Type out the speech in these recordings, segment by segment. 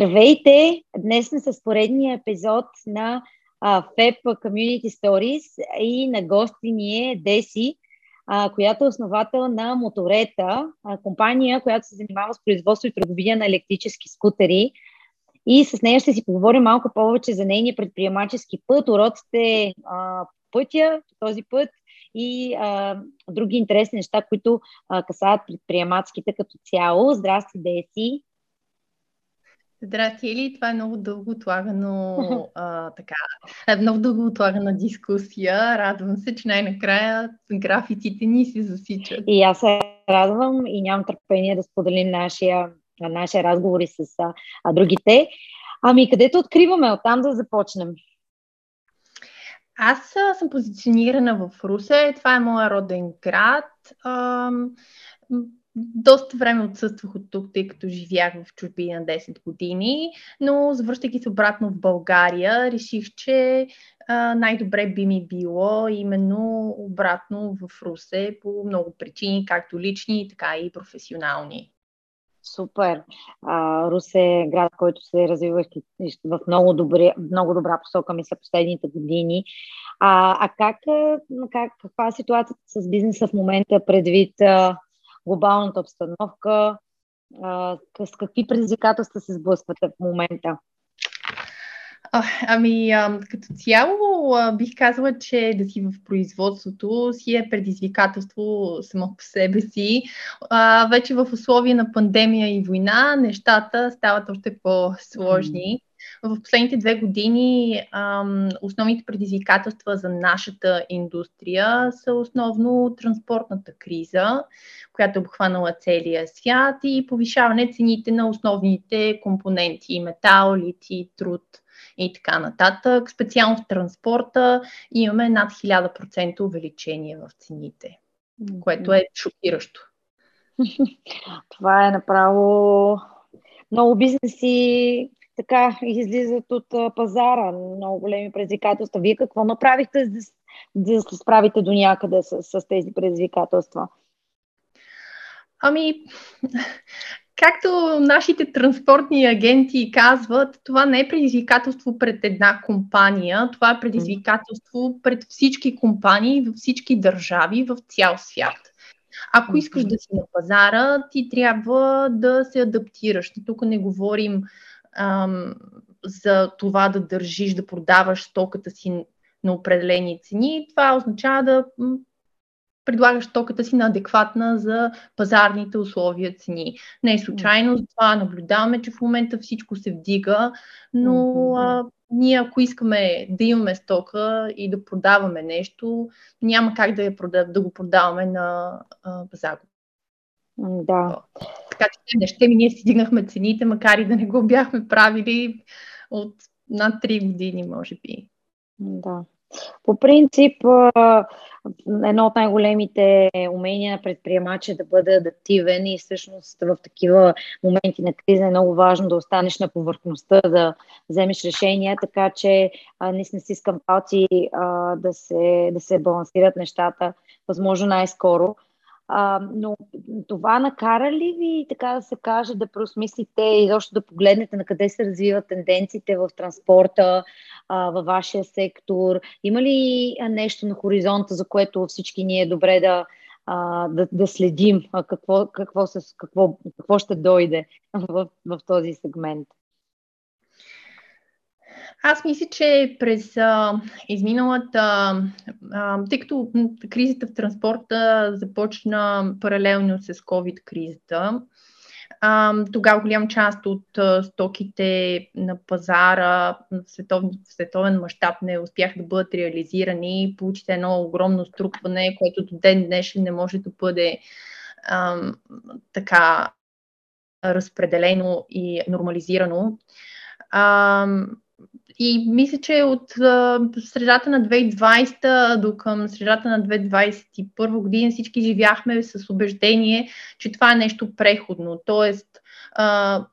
Здравейте! Днес сме с поредния епизод на FEP Community Stories и на гости ни е Деси, която е основател на Моторета, компания, която се занимава с производство и търговия на електрически скутери. И с нея ще си поговорим малко повече за нейния предприемачески път, уроците uh, пътя, този път и а, други интересни неща, които а, касаят предприемачските като цяло. Здрасти, Деси! Здрасти, Ели. Това е много дълго отлагано, а, така, е много дълго отлагана дискусия. Радвам се, че най-накрая графиците ни се засичат. И аз се радвам и нямам търпение да споделим нашия, нашия разговори с а, а, другите. Ами, където откриваме? Оттам да започнем. Аз съм позиционирана в Русе. Това е моя роден град. Доста време отсъствах от тук, тъй като живях в чужбина 10 години, но завръщайки се обратно в България, реших, че а, най-добре би ми било именно обратно в Русе по много причини, както лични, така и професионални. Супер. А, Русе е град, който се развива в много, добре, много добра посока, мисля, последните години. А, а как, как, каква е ситуацията с бизнеса в момента предвид глобалната обстановка? А, с какви предизвикателства се сблъсквате в момента? А, ами, а, като цяло а, бих казала, че да си в производството си е предизвикателство само по себе си. А, вече в условия на пандемия и война нещата стават още по-сложни. В последните две години ам, основните предизвикателства за нашата индустрия са основно транспортната криза, която е обхванала целия свят и повишаване цените на основните компоненти метал, лити, труд и така нататък. Специално в транспорта имаме над 1000% увеличение в цените, което е шокиращо. Това е направо много бизнеси така излизат от пазара, много големи предизвикателства. Вие какво направихте, за да, да се справите до някъде с, с тези предизвикателства? Ами, както нашите транспортни агенти казват, това не е предизвикателство пред една компания, това е предизвикателство пред всички компании във всички държави в цял свят. Ако искаш да си на пазара, ти трябва да се адаптираш. Тук не говорим ам, за това да държиш, да продаваш стоката си на определени цени. Това означава да предлагаш стоката си на адекватна за пазарните условия цени. Не е случайно, затова наблюдаваме, че в момента всичко се вдига, но а, ние ако искаме да имаме стока и да продаваме нещо, няма как да, я продав, да го продаваме на а, загуба. Да. Така че не ще ми ние си дигнахме цените, макар и да не го бяхме правили от над 3 години, може би. Да. По принцип, едно от най-големите умения на предприемача е да бъде адаптивен и всъщност в такива моменти на криза е много важно да останеш на повърхността, да вземеш решения, така че наистина си искам палци да се, да се балансират нещата възможно най-скоро. А, но това накара ли ви, така да се каже, да преосмислите и защо да погледнете на къде се развиват тенденциите в транспорта, а, във вашия сектор? Има ли нещо на хоризонта, за което всички ние е добре да, а, да, да следим а, какво, какво, се, какво, какво ще дойде в, в този сегмент? Аз мисля, че през а, изминалата, а, тъй като кризата в транспорта започна паралелно с COVID-кризата, а, тогава голям част от а, стоките на пазара в, светов, в световен мащаб не успяха да бъдат реализирани. Получите едно огромно струпване, което до ден днешен не може да бъде а, така разпределено и нормализирано. А, и мисля, че от а, средата на 2020 до към средата на 2021 година всички живяхме с убеждение, че това е нещо преходно. Тоест, а,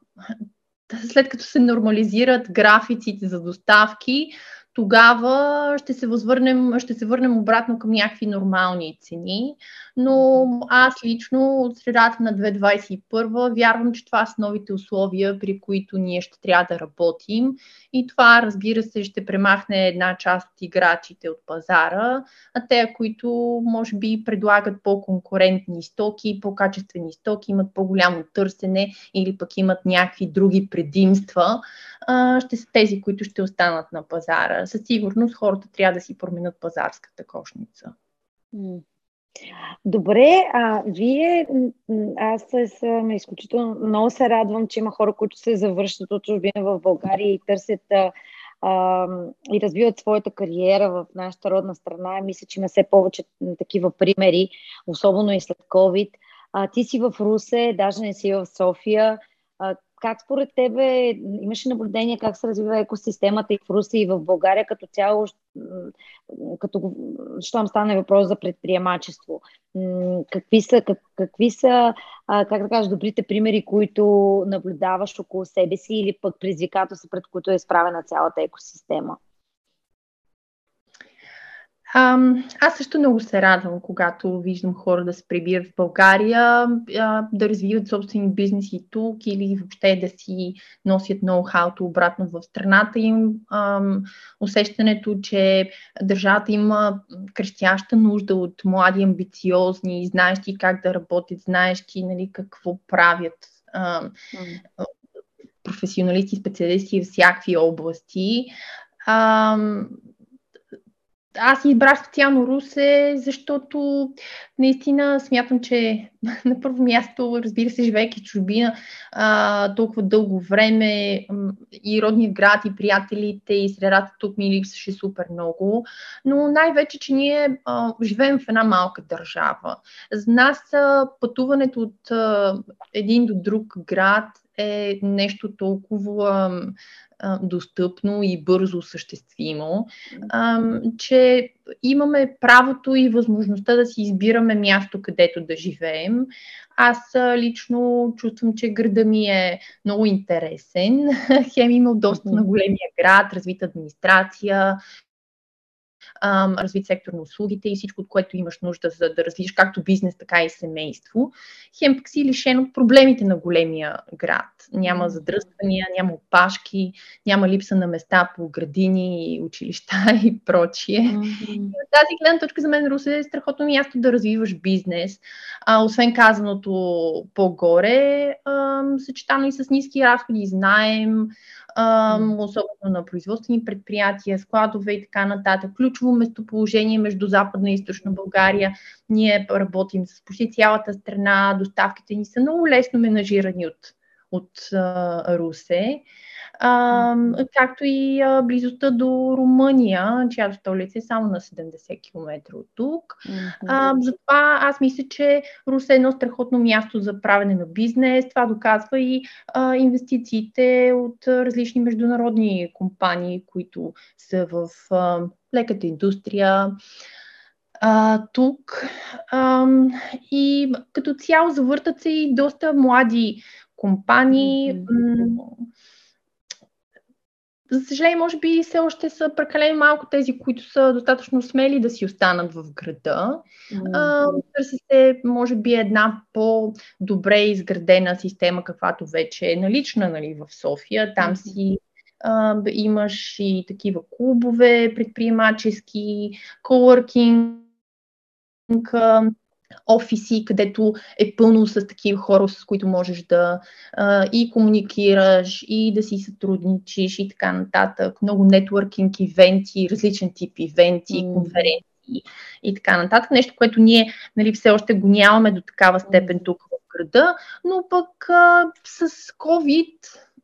след като се нормализират графиците за доставки, тогава ще се възвърнем, ще се върнем обратно към някакви нормални цени. Но аз лично от средата на 2021 вярвам, че това са новите условия, при които ние ще трябва да работим. И това, разбира се, ще премахне една част от играчите от пазара, а те, които може би предлагат по-конкурентни стоки, по-качествени стоки, имат по-голямо търсене или пък имат някакви други предимства, ще са тези, които ще останат на пазара. Със сигурност хората трябва да си променят пазарската кошница. Добре, а вие, аз съм изключително много се радвам, че има хора, които се завършат от чужбина в България и търсят а, а, и развиват своята кариера в нашата родна страна. Мисля, че има все повече такива примери, особено и след COVID. А, ти си в Русе, даже не си в София. Как според тебе имаш наблюдение как се развива екосистемата и в Русия и в България като цяло, като щом стане въпрос за предприемачество? Какви са, как, какви са как да кажа, добрите примери, които наблюдаваш около себе си или пък предизвикателства, пред които е изправена цялата екосистема? А, аз също много се радвам, когато виждам хора да се прибират в България, а, да развиват собствени бизнеси тук или въобще да си носят ноу-хауто обратно в страната им. А, усещането, че държавата има крещяща нужда от млади, амбициозни, знаещи как да работят, знаещи нали, какво правят. А, професионалисти, специалисти в всякакви области. А, аз избрах специално Русе, защото наистина смятам, че на първо място, разбира се, живейки в чужбина а, толкова дълго време и родния град, и приятелите, и средата тук ми липсваше супер много, но най-вече, че ние а, живеем в една малка държава. За нас а, пътуването от а, един до друг град е нещо толкова достъпно и бързо осъществимо, че имаме правото и възможността да си избираме място, където да живеем. Аз лично чувствам, че града ми е много интересен. Хем има доста на големия град, развита администрация, развит сектор на услугите и всичко, от което имаш нужда, за да развиеш както бизнес, така и семейство. Хем пък си лишен от проблемите на големия град. Няма задръствания, няма опашки, няма липса на места по градини, училища и прочие. Mm-hmm. От тази гледна точка за мен Русе е страхотно място да развиваш бизнес. А, освен казаното по-горе, а, съчетано и с ниски разходи, знаем, особено на производствени предприятия, складове и така нататък. Ключово местоположение между Западна и Източна България. Ние работим с почти цялата страна, доставките ни са много лесно менажирани от, от а, Русе а, както и а, близостта до Румъния, чиято столица е само на 70 км от тук. А, затова аз мисля, че Русе е едно страхотно място за правене на бизнес. Това доказва и а, инвестициите от различни международни компании, които са в а, леката индустрия. А, тук а, и като цяло завъртат се и доста млади компании. Mm-hmm за съжаление, може би все още са прекалено малко тези, които са достатъчно смели да си останат в града. Mm-hmm. Търси се, може би, една по-добре изградена система, каквато вече е налична нали, в София. Там mm-hmm. си а, имаш и такива клубове предприемачески, коворкинг, офиси, където е пълно с такива хора, с които можеш да а, и комуникираш, и да си сътрудничиш и така нататък. Много нетворкинг ивенти, различен тип ивенти, mm. конференции и така нататък. Нещо, което ние нали, все още го нямаме до такава степен тук в града, но пък а, с COVID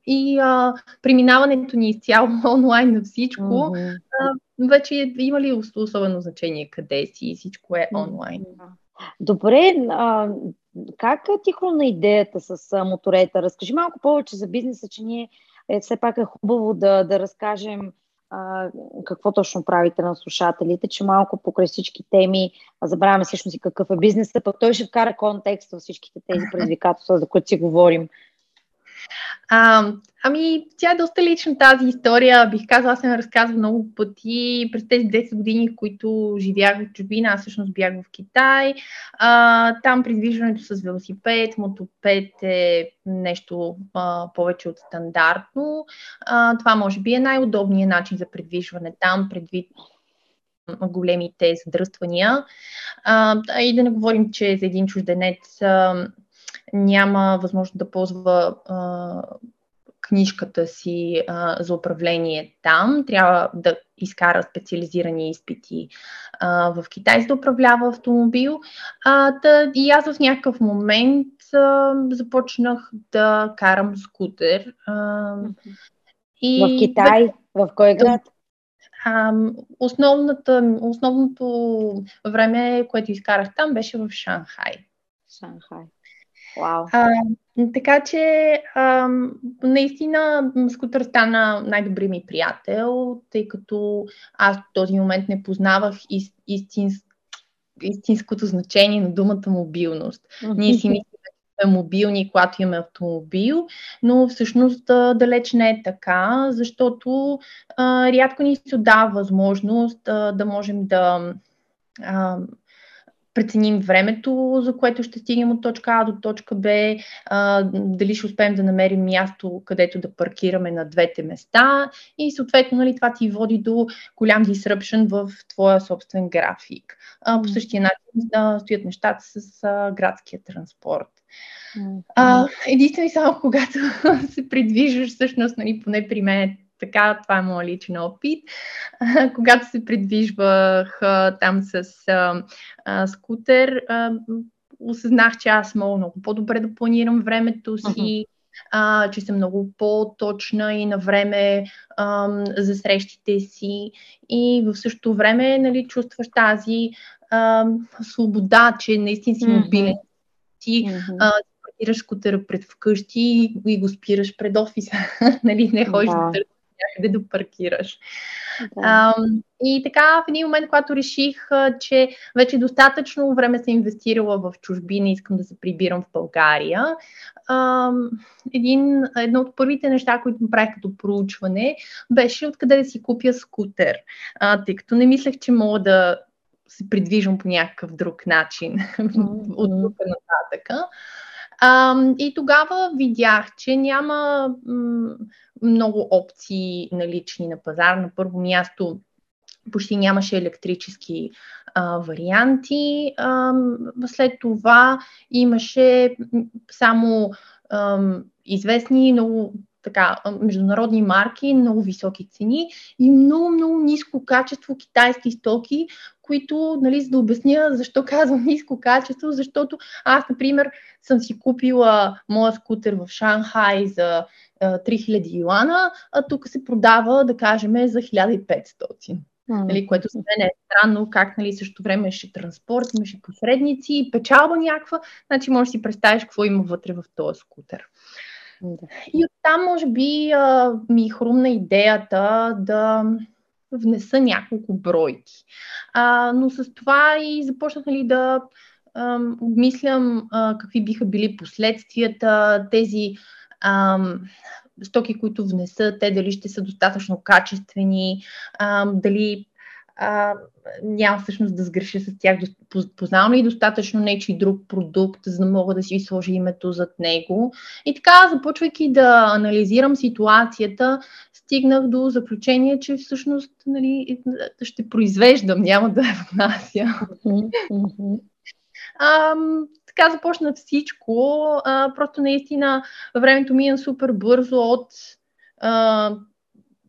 и а, преминаването ни изцяло онлайн на всичко, mm-hmm. а, вече има ли особено значение къде си, всичко е онлайн. Mm-hmm. Добре, а, как ти хрумна идеята с а, моторета? Разкажи малко повече за бизнеса, че ние е, все пак е хубаво да, да разкажем а, какво точно правите на слушателите, че малко покрай всички теми забравяме всъщност и какъв е бизнесът, пък той ще вкара контекст във всичките тези предизвикателства, за които си говорим. А, ами, тя е доста лична тази история. Бих казала, аз съм разказвала много пъти през тези 10 години, които живях в чужбина. Аз всъщност бях в Китай. А, там придвижването с велосипед, мотопед е нещо а, повече от стандартно. А, това може би е най-удобният начин за придвижване там, предвид големите задръствания. А, и да не говорим, че за един чужденец а, няма възможност да ползва а, книжката си а, за управление там. Трябва да изкара специализирани изпити а, в Китай, за да управлява автомобил. А, да, и аз в някакъв момент а, започнах да карам скутер. А, и... В Китай? В кой град? А, основната, основното време, което изкарах там, беше в Шанхай. Шанхай. Вау. А, така че а, наистина скутър стана най-добри ми приятел, тъй като аз в този момент не познавах из, истинс, истинското значение на думата мобилност. Ние си мислим, мобилни, когато имаме автомобил, но всъщност далеч не е така, защото а, рядко ни се дава възможност а, да можем да а, преценим времето, за което ще стигнем от точка А до точка Б, а, дали ще успеем да намерим място, където да паркираме на двете места и съответно нали, това ти води до голям disruption в твоя собствен график. А, по същия начин да стоят нещата с а, градския транспорт. А, единствено и само когато се придвижваш, всъщност, нали, поне при мен така, това е моят личен опит. Когато се придвижвах там с скутер, осъзнах, че аз мога много по-добре да планирам времето си, uh-huh. а, че съм много по-точна и на време а, за срещите си. И в същото време нали, чувстваш тази а, свобода, че наистина си мобилен. Ти паркираш скутера пред вкъщи и го спираш пред офиса. нали, не ходиш да, да някъде да паркираш. Да. А, и така, в един момент, когато реших, че вече достатъчно време съм инвестирала в чужбина и искам да се прибирам в България, а, един, едно от първите неща, които направих като проучване, беше откъде да си купя скутер. А, тъй като не мислех, че мога да се придвижвам по някакъв друг начин mm-hmm. от тук нататък. А, и тогава видях, че няма м- много опции налични на пазар. На първо място почти нямаше електрически а, варианти. А, след това имаше само а, известни много така, международни марки, много високи цени и много, много ниско качество китайски стоки, които, нали, за да обясня защо казвам ниско качество, защото аз, например, съм си купила моя скутер в Шанхай за 3000 юана, а тук се продава, да кажем, за 1500. Mm. Нали, което за мен е странно, как нали, също време имаше транспорт, имаше посредници, печалба някаква, значи можеш да си представиш какво има вътре в този скутер. Да. И оттам, може би, ми хрумна идеята да внеса няколко бройки. А, но с това и започнах нали, да обмислям какви биха били последствията, тези ам, стоки, които внесат, те дали ще са достатъчно качествени, ам, дали а, няма всъщност да сгреша с тях. Познавам ли достатъчно нечи друг продукт, за да мога да си сложа името зад него. И така, започвайки да анализирам ситуацията, стигнах до заключение, че всъщност нали, ще произвеждам, няма да я внася. А, така започна всичко. А, просто наистина времето мина супер бързо от а,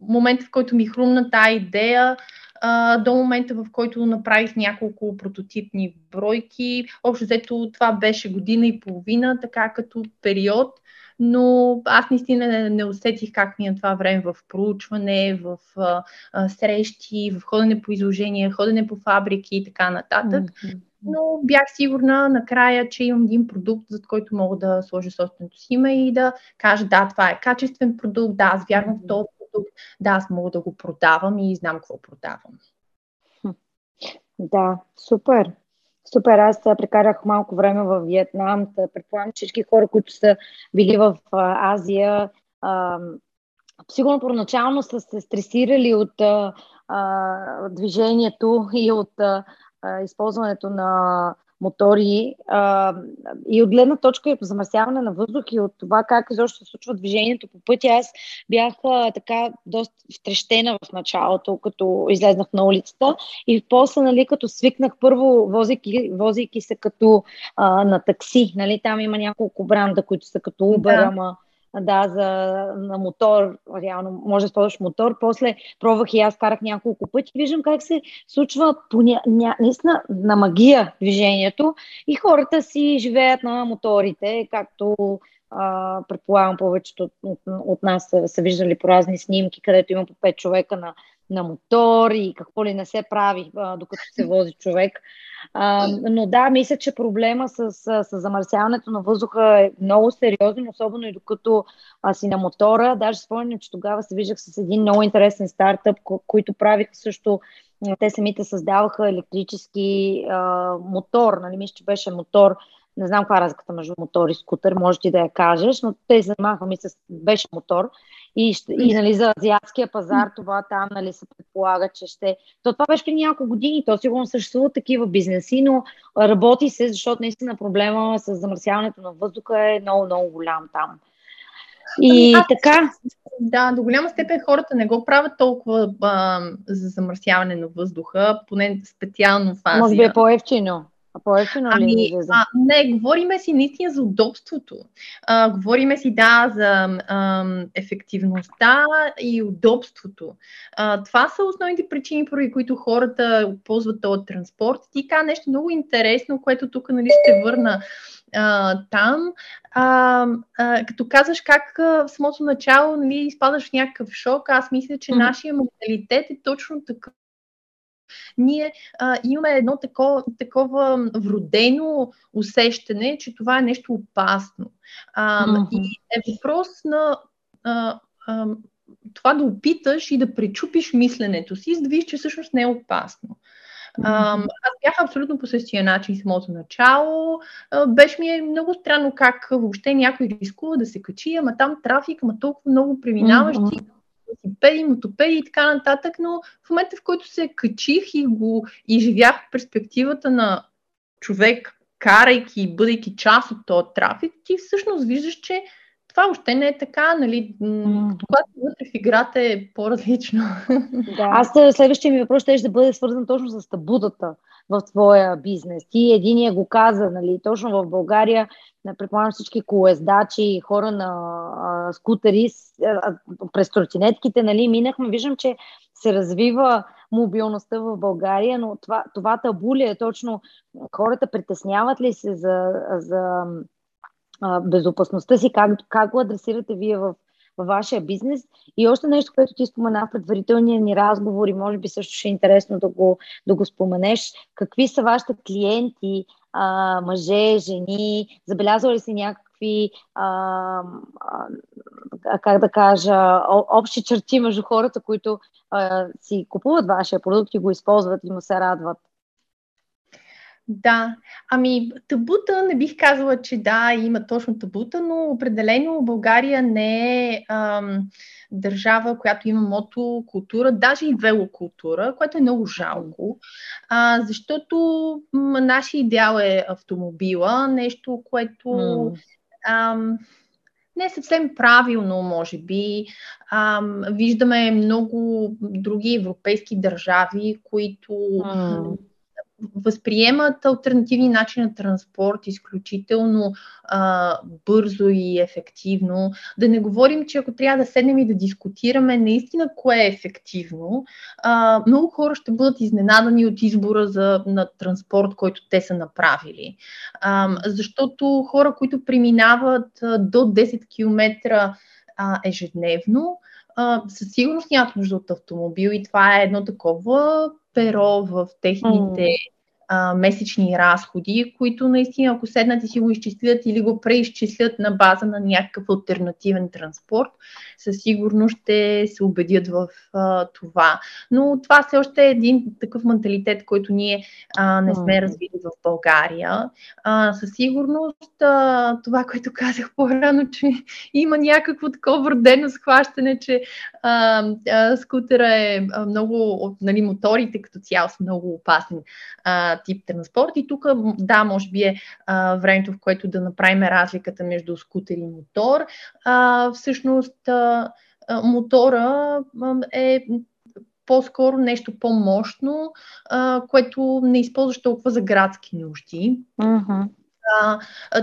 момента, в който ми хрумна тази идея, а, до момента, в който направих няколко прототипни бройки. Общо взето това беше година и половина, така като период но аз наистина не, не усетих как ми е това време в проучване, в а, а, срещи, в ходене по изложения, ходене по фабрики и така нататък. Mm-hmm. Но бях сигурна накрая, че имам един продукт, за който мога да сложа собственото си име и да кажа, да, това е качествен продукт, да, аз вярвам в този продукт, да, аз мога да го продавам и знам какво продавам. Да, супер. Супер, аз прекарах малко време в Виетнам. Предполагам, че всички хора, които са били в Азия, а, сигурно първоначално са се стресирали от а, движението и от а, използването на мотори а, и от гледна точка и от замърсяване на въздух и от това как изобщо се случва движението по пътя. Аз бях а, така доста втрещена в началото, като излезнах на улицата и после, нали, като свикнах първо, возейки, возейки се като а, на такси, нали, там има няколко бранда, които са като Uber, да. ама да, за, на мотор, реално може да използваш мотор. После пробвах и аз, карах няколко пъти. Виждам как се случва по ня, ня, наистина на магия движението и хората си живеят на моторите, както а, предполагам повечето от, от, от нас са, са виждали по разни снимки, където има по 5 човека на на мотор и какво ли не се прави, докато се вози човек. Но да, мисля, че проблема с, с, замърсяването на въздуха е много сериозен, особено и докато а, си на мотора. Даже спомням, че тогава се виждах с един много интересен стартъп, ко- които правиха също те самите създаваха електрически а, мотор, нали, мисля, че беше мотор, не знам каква е разликата между мотор и скутер, може ти да я кажеш, но те занимаваха ми с, беше мотор и, и нали, за азиатския пазар това там нали, се предполага, че ще... То това беше при няколко години, то сигурно съществуват такива бизнеси, но работи се, защото наистина проблема с замърсяването на въздуха е много, много голям там. И ами, така. Да, до голяма степен хората не го правят толкова а, за замърсяване на въздуха, поне специално в Азия. Може би е по-ефтино. А по-ефтино ами, ли а, Не, говориме си наистина за удобството. А, говориме си, да, за а, ефективността и удобството. А, това са основните причини, поради които хората ползват този транспорт. Ти каза нещо много интересно, което тук нали, ще върна а, там. А, а, като казваш как а, в самото начало нали, изпадаш в някакъв шок, аз мисля, че mm-hmm. нашия менталитет е точно такъв ние а, имаме едно такова, такова вродено усещане, че това е нещо опасно. А, mm-hmm. И е въпрос на а, а, това да опиташ и да пречупиш мисленето си, за да видиш, че всъщност не е опасно. Mm-hmm. Аз бях абсолютно по същия начин самото начало. Беше ми е много странно как въобще някой рискува да се качи, ама там трафик, ама толкова много преминаващи. Mm-hmm велосипеди, мотопеди и така нататък, но в момента, в който се качих и го изживях перспективата на човек, карайки и бъдейки част от този трафик, ти всъщност виждаш, че това още не е така, нали? Mm-hmm. Когато вътре в играта е по-различно. Да. Аз следващия ми въпрос ще да бъде свързан точно с табутата в твоя бизнес. Ти единия го каза, нали? Точно в България, предполагам всички колездачи, хора на а, скутери, а, през тротинетките, нали? Минахме, виждам, че се развива мобилността в България, но това, това табу ли е точно? Хората притесняват ли се за, за безопасността си, как, как го адресирате вие в, във вашия бизнес. И още нещо, което ти спомена в предварителния ни разговор и може би също ще е интересно да го, да го споменеш. Какви са вашите клиенти, а, мъже, жени? Забелязва ли си някакви, а, а, как да кажа, общи черти между хората, които а, си купуват вашия продукт и го използват и му се радват? Да, ами табута не бих казала, че да, има точно табута, но определено България не е ам, държава, която има мотокултура, даже и велокултура, което е много жалко, а, защото м- нашия идеал е автомобила, нещо, което mm. ам, не е съвсем правилно, може би. Ам, виждаме много други европейски държави, които mm възприемат альтернативни начини на транспорт изключително а, бързо и ефективно. Да не говорим, че ако трябва да седнем и да дискутираме наистина кое е ефективно, а, много хора ще бъдат изненадани от избора за, на транспорт, който те са направили. А, защото хора, които преминават а, до 10 км а, ежедневно, а, със сигурност нямат нужда от автомобил и това е едно такова перо в техните а, месечни разходи, които наистина, ако седнат и си го изчислят или го преизчислят на база на някакъв альтернативен транспорт, със сигурност ще се убедят в а, това. Но това все още е един такъв менталитет, който ние а, не сме развили в България. А, със сигурност а, това, което казах по-рано, че има някакво такова родено схващане, че а, а, скутера е много, нали, моторите като цяло са много опасни. А, тип транспорт. И тук, да, може би е а, времето, в което да направим разликата между скутер и мотор. А, всъщност, а, мотора а, е по-скоро нещо по-мощно, а, което не използваш толкова за градски нужди. Uh-huh а,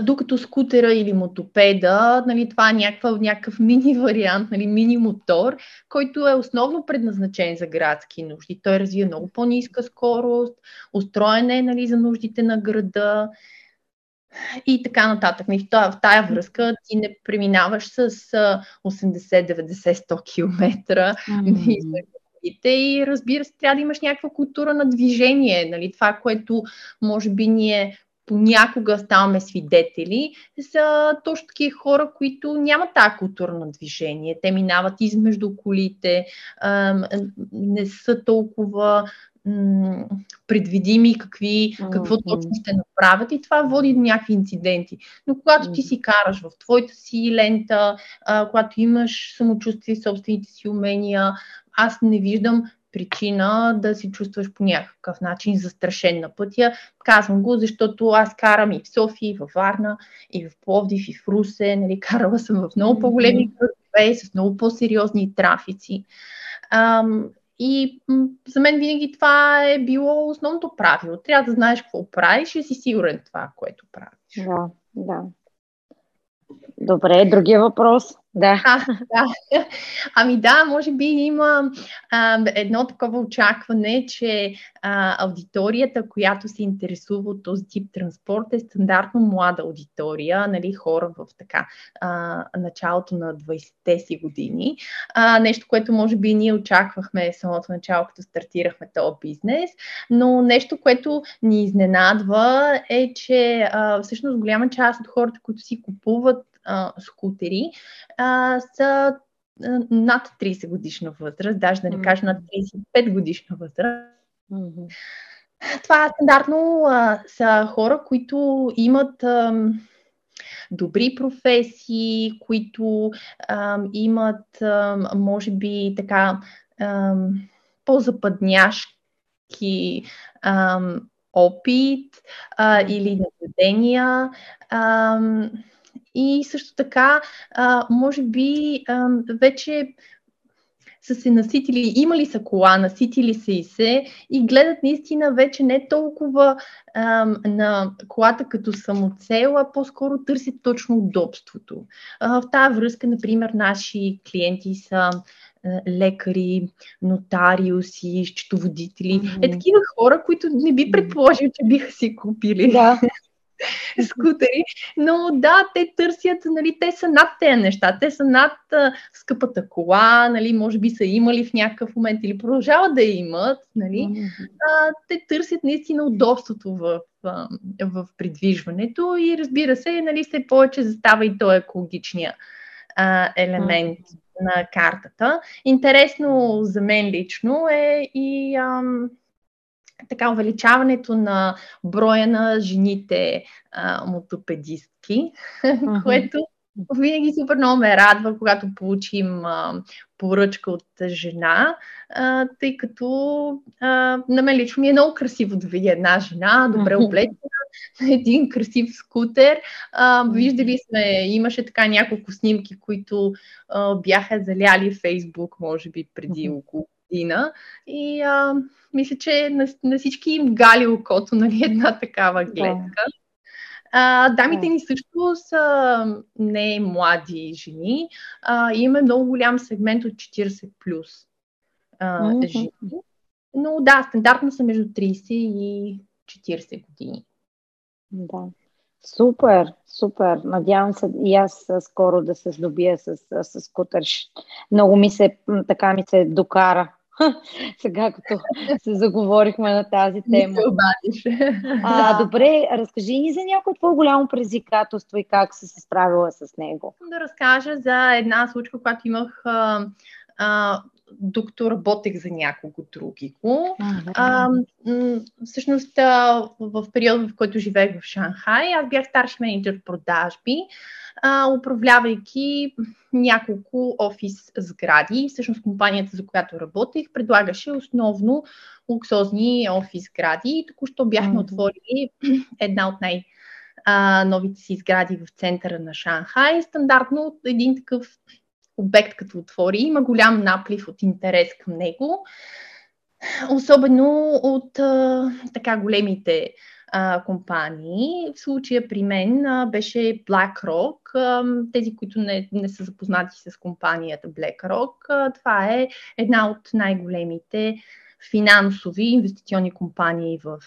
докато скутера или мотопеда, нали, това е някаква, някакъв мини вариант, нали, мини мотор, който е основно предназначен за градски нужди. Той развива много по-ниска скорост, устроен е нали, за нуждите на града и така нататък. В тая връзка ти не преминаваш с 80, 90, 100 км mm-hmm. и разбира се, трябва да имаш някаква култура на движение. Нали? Това, което може би ние понякога ставаме свидетели, са точно такива хора, които нямат тази култура на движение. Те минават измежду колите, не са толкова предвидими какви, какво точно ще направят и това води до някакви инциденти. Но когато ти си караш в твоята си лента, когато имаш самочувствие, собствените си умения, аз не виждам причина да се чувстваш по някакъв начин застрашен на пътя. Казвам го, защото аз карам и в София, и в Варна, и в Пловдив, и в Русе. Нали, карала съм в много по-големи градове, с много по-сериозни трафици. Ам, и м- за мен винаги това е било основното правило. Трябва да знаеш какво правиш и си сигурен това, което правиш. Да, да. Добре, другия въпрос. Да. А, да. Ами да, може би има а, едно такова очакване, че а, аудиторията, която се интересува от този тип транспорт е стандартно млада аудитория, нали, хора в така а, началото на 20-те си години. А, нещо, което може би ние очаквахме самото начало, като стартирахме този бизнес, но нещо, което ни изненадва е, че а, всъщност голяма част от хората, които си купуват а, скутери, а, са над 30 годишна възраст, даже да не кажа над 35 годишна възраст. Mm-hmm. Това стандартно а, са хора, които имат а, добри професии, които а, имат, а, може би, така а, по-западняшки а, опит а, или наблюдения. А, и също така, а, може би, а, вече са се наситили, имали са кола, наситили са и се и гледат наистина вече не толкова а, на колата като самоцел, а по-скоро търсят точно удобството. А, в тази връзка, например, наши клиенти са лекари, нотариуси, счетоводители. Mm-hmm. Е такива хора, които не би предположил, че биха си купили. Да. скутери, но да, те търсят, нали, те са над тези неща, те са над а, скъпата кола, нали, може би са имали в някакъв момент или продължават да имат, нали, а, те търсят наистина удобството в, в, в придвижването и разбира се, нали, все повече застава и то екологичния а, елемент на картата. Интересно за мен лично е и ам, така увеличаването на броя на жените а, мотопедистки, uh-huh. което винаги супер много ме радва, когато получим а, поръчка от жена, а, тъй като а, на мен лично ми е много красиво да видя една жена, добре облечена, на един красив скутер. А, виждали сме, имаше така няколко снимки, които а, бяха заляли Фейсбук, може би преди около година. И а, мисля, че на, на всички им гали окото, нали, една такава гледка. А, дамите ни също са не млади жени. А, има много голям сегмент от 40 плюс а, жени. Но да, стандартно са между 30 и 40 години. Да. Супер, супер. Надявам се и аз скоро да се здобия с, с скутър. Много ми се, така ми се докара Сега като се заговорихме на тази тема. А, добре, разкажи ни за някое твое голямо предизвикателство и как си се справила с него. Да разкажа за една случка, която имах а, а, докато работех за някого други го. А, всъщност, а, в периода, в който живеех в Шанхай, аз бях старши менеджер продажби, а, управлявайки няколко офис сгради. Всъщност, компанията, за която работех, предлагаше основно луксозни офис сгради. Току-що бяхме отворили една от най- новите си сгради в центъра на Шанхай. Стандартно един такъв обект като отвори, има голям наплив от интерес към него, особено от а, така големите а, компании. В случая при мен а, беше BlackRock. А, тези, които не, не са запознати с компанията BlackRock, а, това е една от най-големите финансови инвестиционни компании в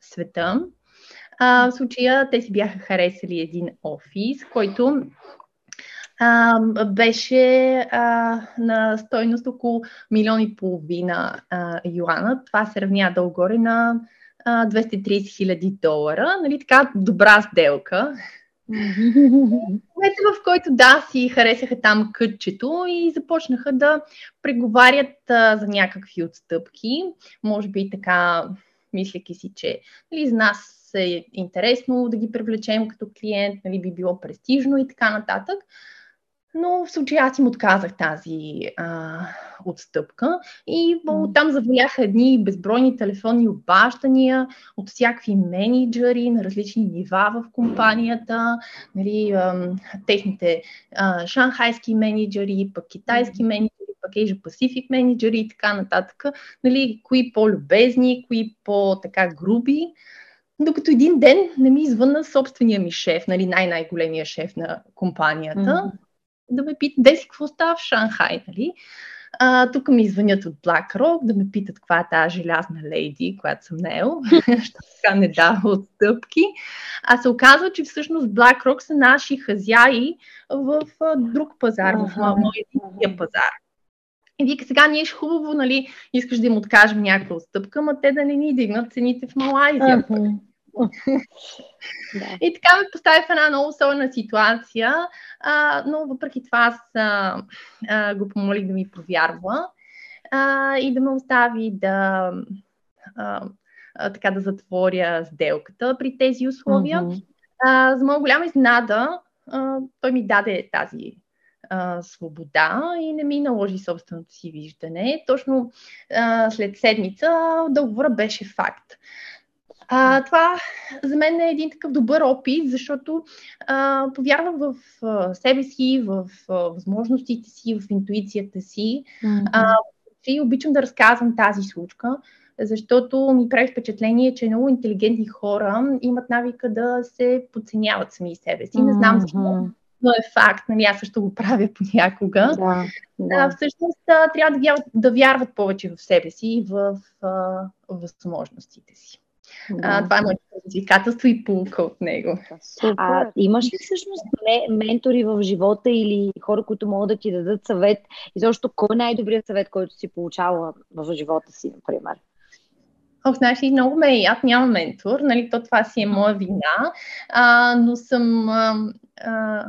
света. А, в случая те си бяха харесали един офис, който а, беше а, на стойност около милион и половина а, юана. Това се равня долу-горе на а, 230 хиляди долара. Нали, така добра сделка. Момента, в който да, си харесаха там кътчето и започнаха да преговарят а, за някакви отстъпки. Може би така, мисляки си, че нали, за нас е интересно да ги привлечем като клиент, нали, би било престижно и така нататък. Но в случая аз им отказах тази а, отстъпка и там завояха едни безбройни телефонни обаждания от всякакви менеджери на различни нива в компанията, нали, а, техните а, шанхайски менеджери, пък китайски менеджери, пък Asia Pacific менеджери и така нататък. Нали, кои по-любезни, кои по-така груби. Докато един ден не ми извънна собствения ми шеф, нали, най-най-големия шеф на компанията. Mm да ме питат, де си какво става в Шанхай, нали? А, тук ми звънят от BlackRock да ме питат каква е тази желязна лейди, която съм наел, защото така не дава отстъпки. А се оказва, че всъщност BlackRock са наши хазяи в друг пазар, в моя пазар. И вика, сега ние ще хубаво, нали, искаш да им откажем някаква отстъпка, ма те да не ни дигнат цените в Малайзия. Uh-huh. И така ме постави в една много особена ситуация, а, но въпреки това аз а, а, го помолих да ми повярва а, и да ме остави да, а, а, така да затворя сделката при тези условия. Mm-hmm. А, за моя голяма изненада, а, той ми даде тази а, свобода и не ми наложи собственото си виждане. Точно а, след седмица договора беше факт. А, това за мен е един такъв добър опит, защото а, повярвам в а, себе си, в а, възможностите си, в интуицията си. Mm-hmm. А, и обичам да разказвам тази случка, защото ми прави впечатление, че много интелигентни хора имат навика да се подценяват сами себе си. Не знам защо. Но е факт, нали, аз също го правя понякога. Да, да. А, всъщност трябва да вярват, да вярват повече в себе си и в, в възможностите си. Да. А, това е моето предизвикателство и полука от него. А имаш ли всъщност ментори в живота или хора, които могат да ти дадат съвет? И защо кой е най-добрият съвет, който си получава в живота си, например? Ох, знаеш ли, много ме е яд, нямам ментор, нали, то това си е моя вина, а, но съм а, а,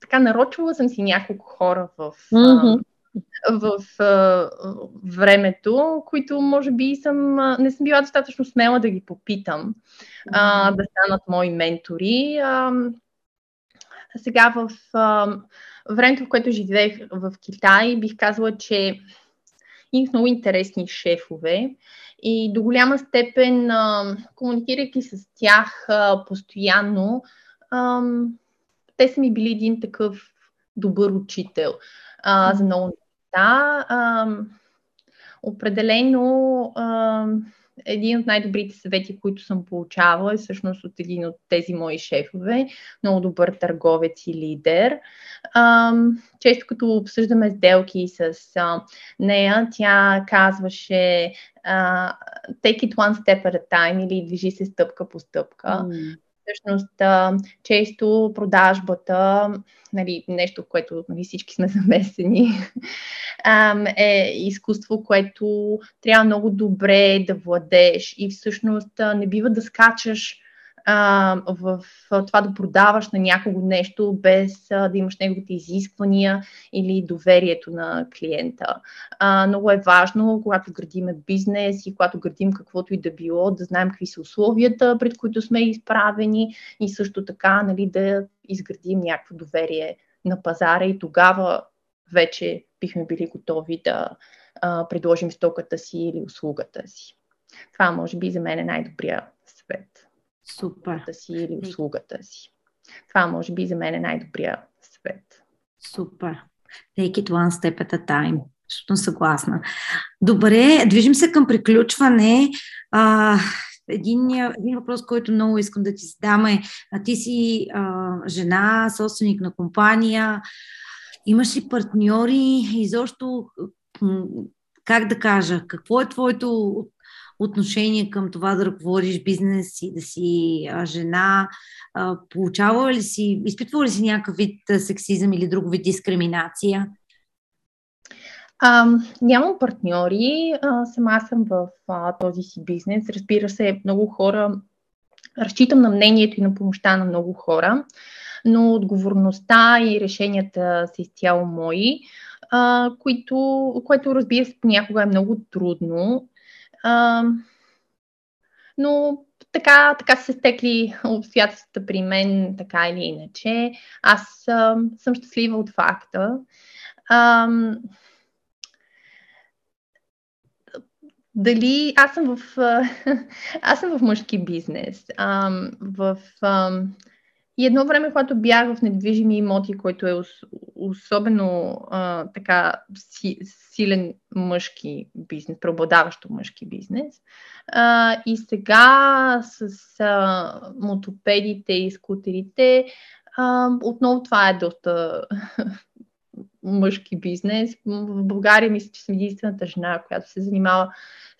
така нарочила съм си няколко хора в, mm-hmm в а, времето, които може би съм, не съм била достатъчно смела да ги попитам а, да станат мои ментори. А, сега в а, времето, в което живеех в Китай, бих казала, че имах много интересни шефове и до голяма степен, а, комуникирайки с тях а, постоянно, а, те са ми били един такъв добър учител а, за много неща. Определено а, един от най-добрите съвети, които съм получавала е всъщност от един от тези мои шефове, много добър търговец и лидер. А, често като обсъждаме сделки с а, нея, тя казваше а, take it one step at a time или движи се стъпка по стъпка. Mm всъщност често продажбата, нали, нещо, което нали, всички сме замесени, е изкуство, което трябва много добре да владееш. И всъщност не бива да скачаш а, в, това да продаваш на някого нещо без а, да имаш неговите изисквания или доверието на клиента. А, много е важно, когато градиме бизнес и когато градим каквото и да било, да знаем какви са условията, пред които сме изправени и също така нали, да изградим някакво доверие на пазара и тогава вече бихме били готови да а, предложим стоката си или услугата си. Това може би за мен е най-добрия Супер. си или услугата си. Това може би за мен е най-добрия съвет. Супер. Take it one step at a time. Защото съгласна. Добре, движим се към приключване. А, един, един въпрос, който много искам да ти задам е, а ти си а, жена, собственик на компания, имаш ли партньори и защо, как да кажа, какво е твоето отношение към това да ръководиш бизнес и да си жена? Получава ли си, изпитвала ли си някакъв вид сексизъм или друг вид дискриминация? А, нямам партньори, а, сама съм в а, този си бизнес. Разбира се, много хора, разчитам на мнението и на помощта на много хора, но отговорността и решенията са изцяло мои, а, които, което разбира се понякога е много трудно. Но така, така се стекли обстоятелствата при мен, така или иначе. Аз а, съм щастлива от факта. А, дали аз съм в, аз съм в мъжки бизнес. А, в, а, и едно време, когато бях в недвижими имоти, който е особено а, така си, силен мъжки бизнес, преобладаващо мъжки бизнес. А, и сега с а, мотопедите и скутерите, а, отново това е доста мъжки бизнес. В България мисля, че съм единствената жена, която се занимава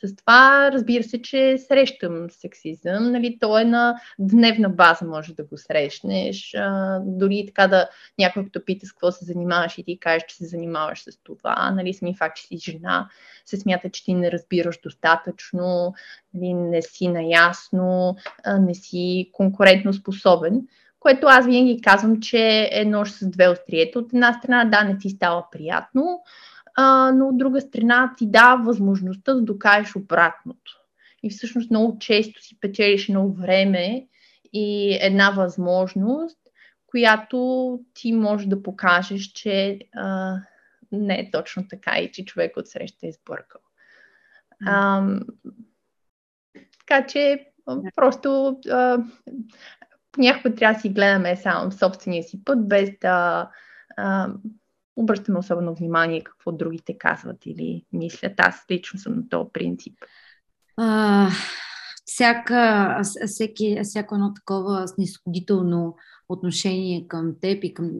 с това, разбира се, че срещам сексизъм. Нали, то е на дневна база, може да го срещнеш. А, дори така да някой като пита с какво се занимаваш и ти кажеш, че се занимаваш с това. Нали, сами факт, че си жена, се смята, че ти не разбираш достатъчно, нали, не си наясно, не си конкурентно способен което аз винаги казвам, че е нож с две остриета. От една страна, да, не ти става приятно, а, но от друга страна ти дава възможността да докажеш обратното. И всъщност много често си печелиш много време и една възможност, която ти може да покажеш, че а, не е точно така и че човек от среща е сбъркал. А, така че просто а, понякога трябва да си гледаме само собствения си път, без да а, обръщаме особено внимание какво другите казват или мислят. Аз лично съм на този принцип. А, всяка, всеки, всяко едно такова снисходително отношение към теб и към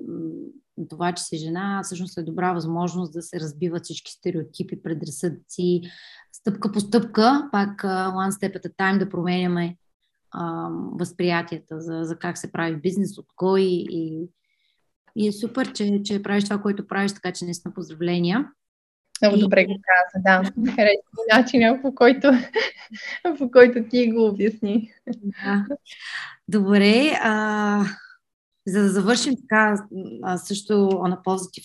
това, че си жена, всъщност е добра възможност да се разбиват всички стереотипи, предразсъдци, стъпка по стъпка, пак one step at a time да променяме възприятията за, за как се прави бизнес, от кой и и е супер, че, че правиш това, което правиш, така че наистина поздравления. Много и... добре го каза, да. Харесва начина, по който, по който ти го обясни. Да. Добре. А, за да завършим така също на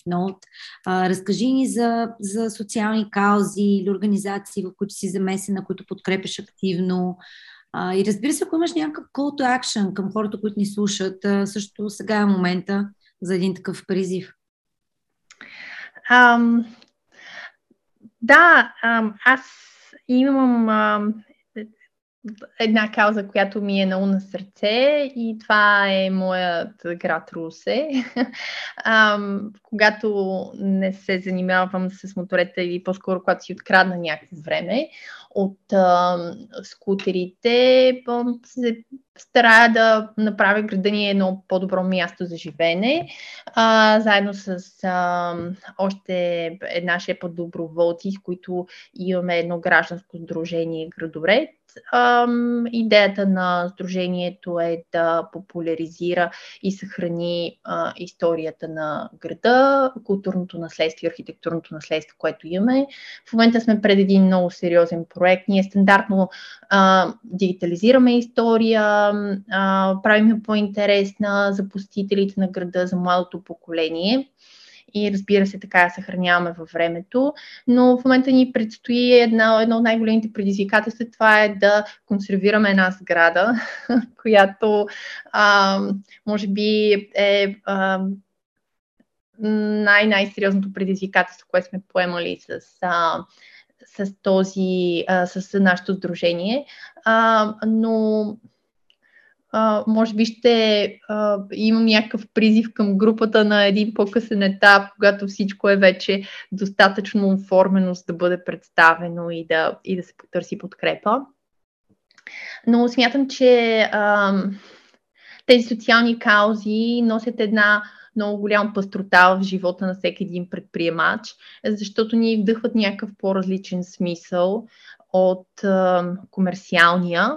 note, а, разкажи ни за, за социални каузи или организации, в които си замесена, които подкрепяш активно. А, и разбира се, ако имаш някакъв call to action към хората, които ни слушат, а, също сега е момента за един такъв призив? Um, да, um, аз имам um, една кауза, която ми е на ум на сърце и това е моят град Русе. когато не се занимавам с моторета или по-скоро когато си открадна някакво време от uh, скутерите, се старая да направя града ни едно по-добро място за живеене, а, заедно с а, още една шепа доброволци, с които имаме едно гражданско сдружение Градове. Ам, идеята на Сдружението е да популяризира и съхрани а, историята на града, културното наследство и архитектурното наследство, което имаме. В момента сме пред един много сериозен проект. Ние стандартно а, дигитализираме история, а, правим по-интересна за посетителите на града, за младото поколение и разбира се така я съхраняваме във времето. Но в момента ни предстои една, едно от най-големите предизвикателства, това е да консервираме една сграда, която а, може би е най-най-сериозното предизвикателство, което сме поемали с, а, с този, а, с нашето сдружение. А, но може би ще а, имам някакъв призив към групата на един по-късен етап, когато всичко е вече достатъчно оформено, за да бъде представено и да, и да се потърси подкрепа. Но смятам, че а, тези социални каузи носят една много голяма пастрота в живота на всеки един предприемач, защото ни вдъхват някакъв по-различен смисъл от а, комерциалния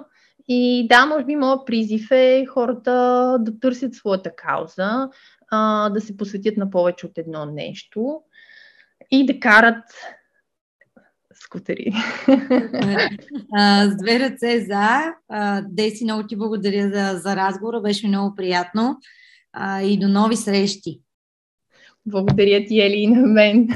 и да, може би моят призив е хората да търсят своята кауза, а, да се посветят на повече от едно нещо и да карат скутери. С две ръце за. Деси, много ти благодаря за, за разговора. Беше много приятно. И до нови срещи. Благодаря ти, Ели, на мен.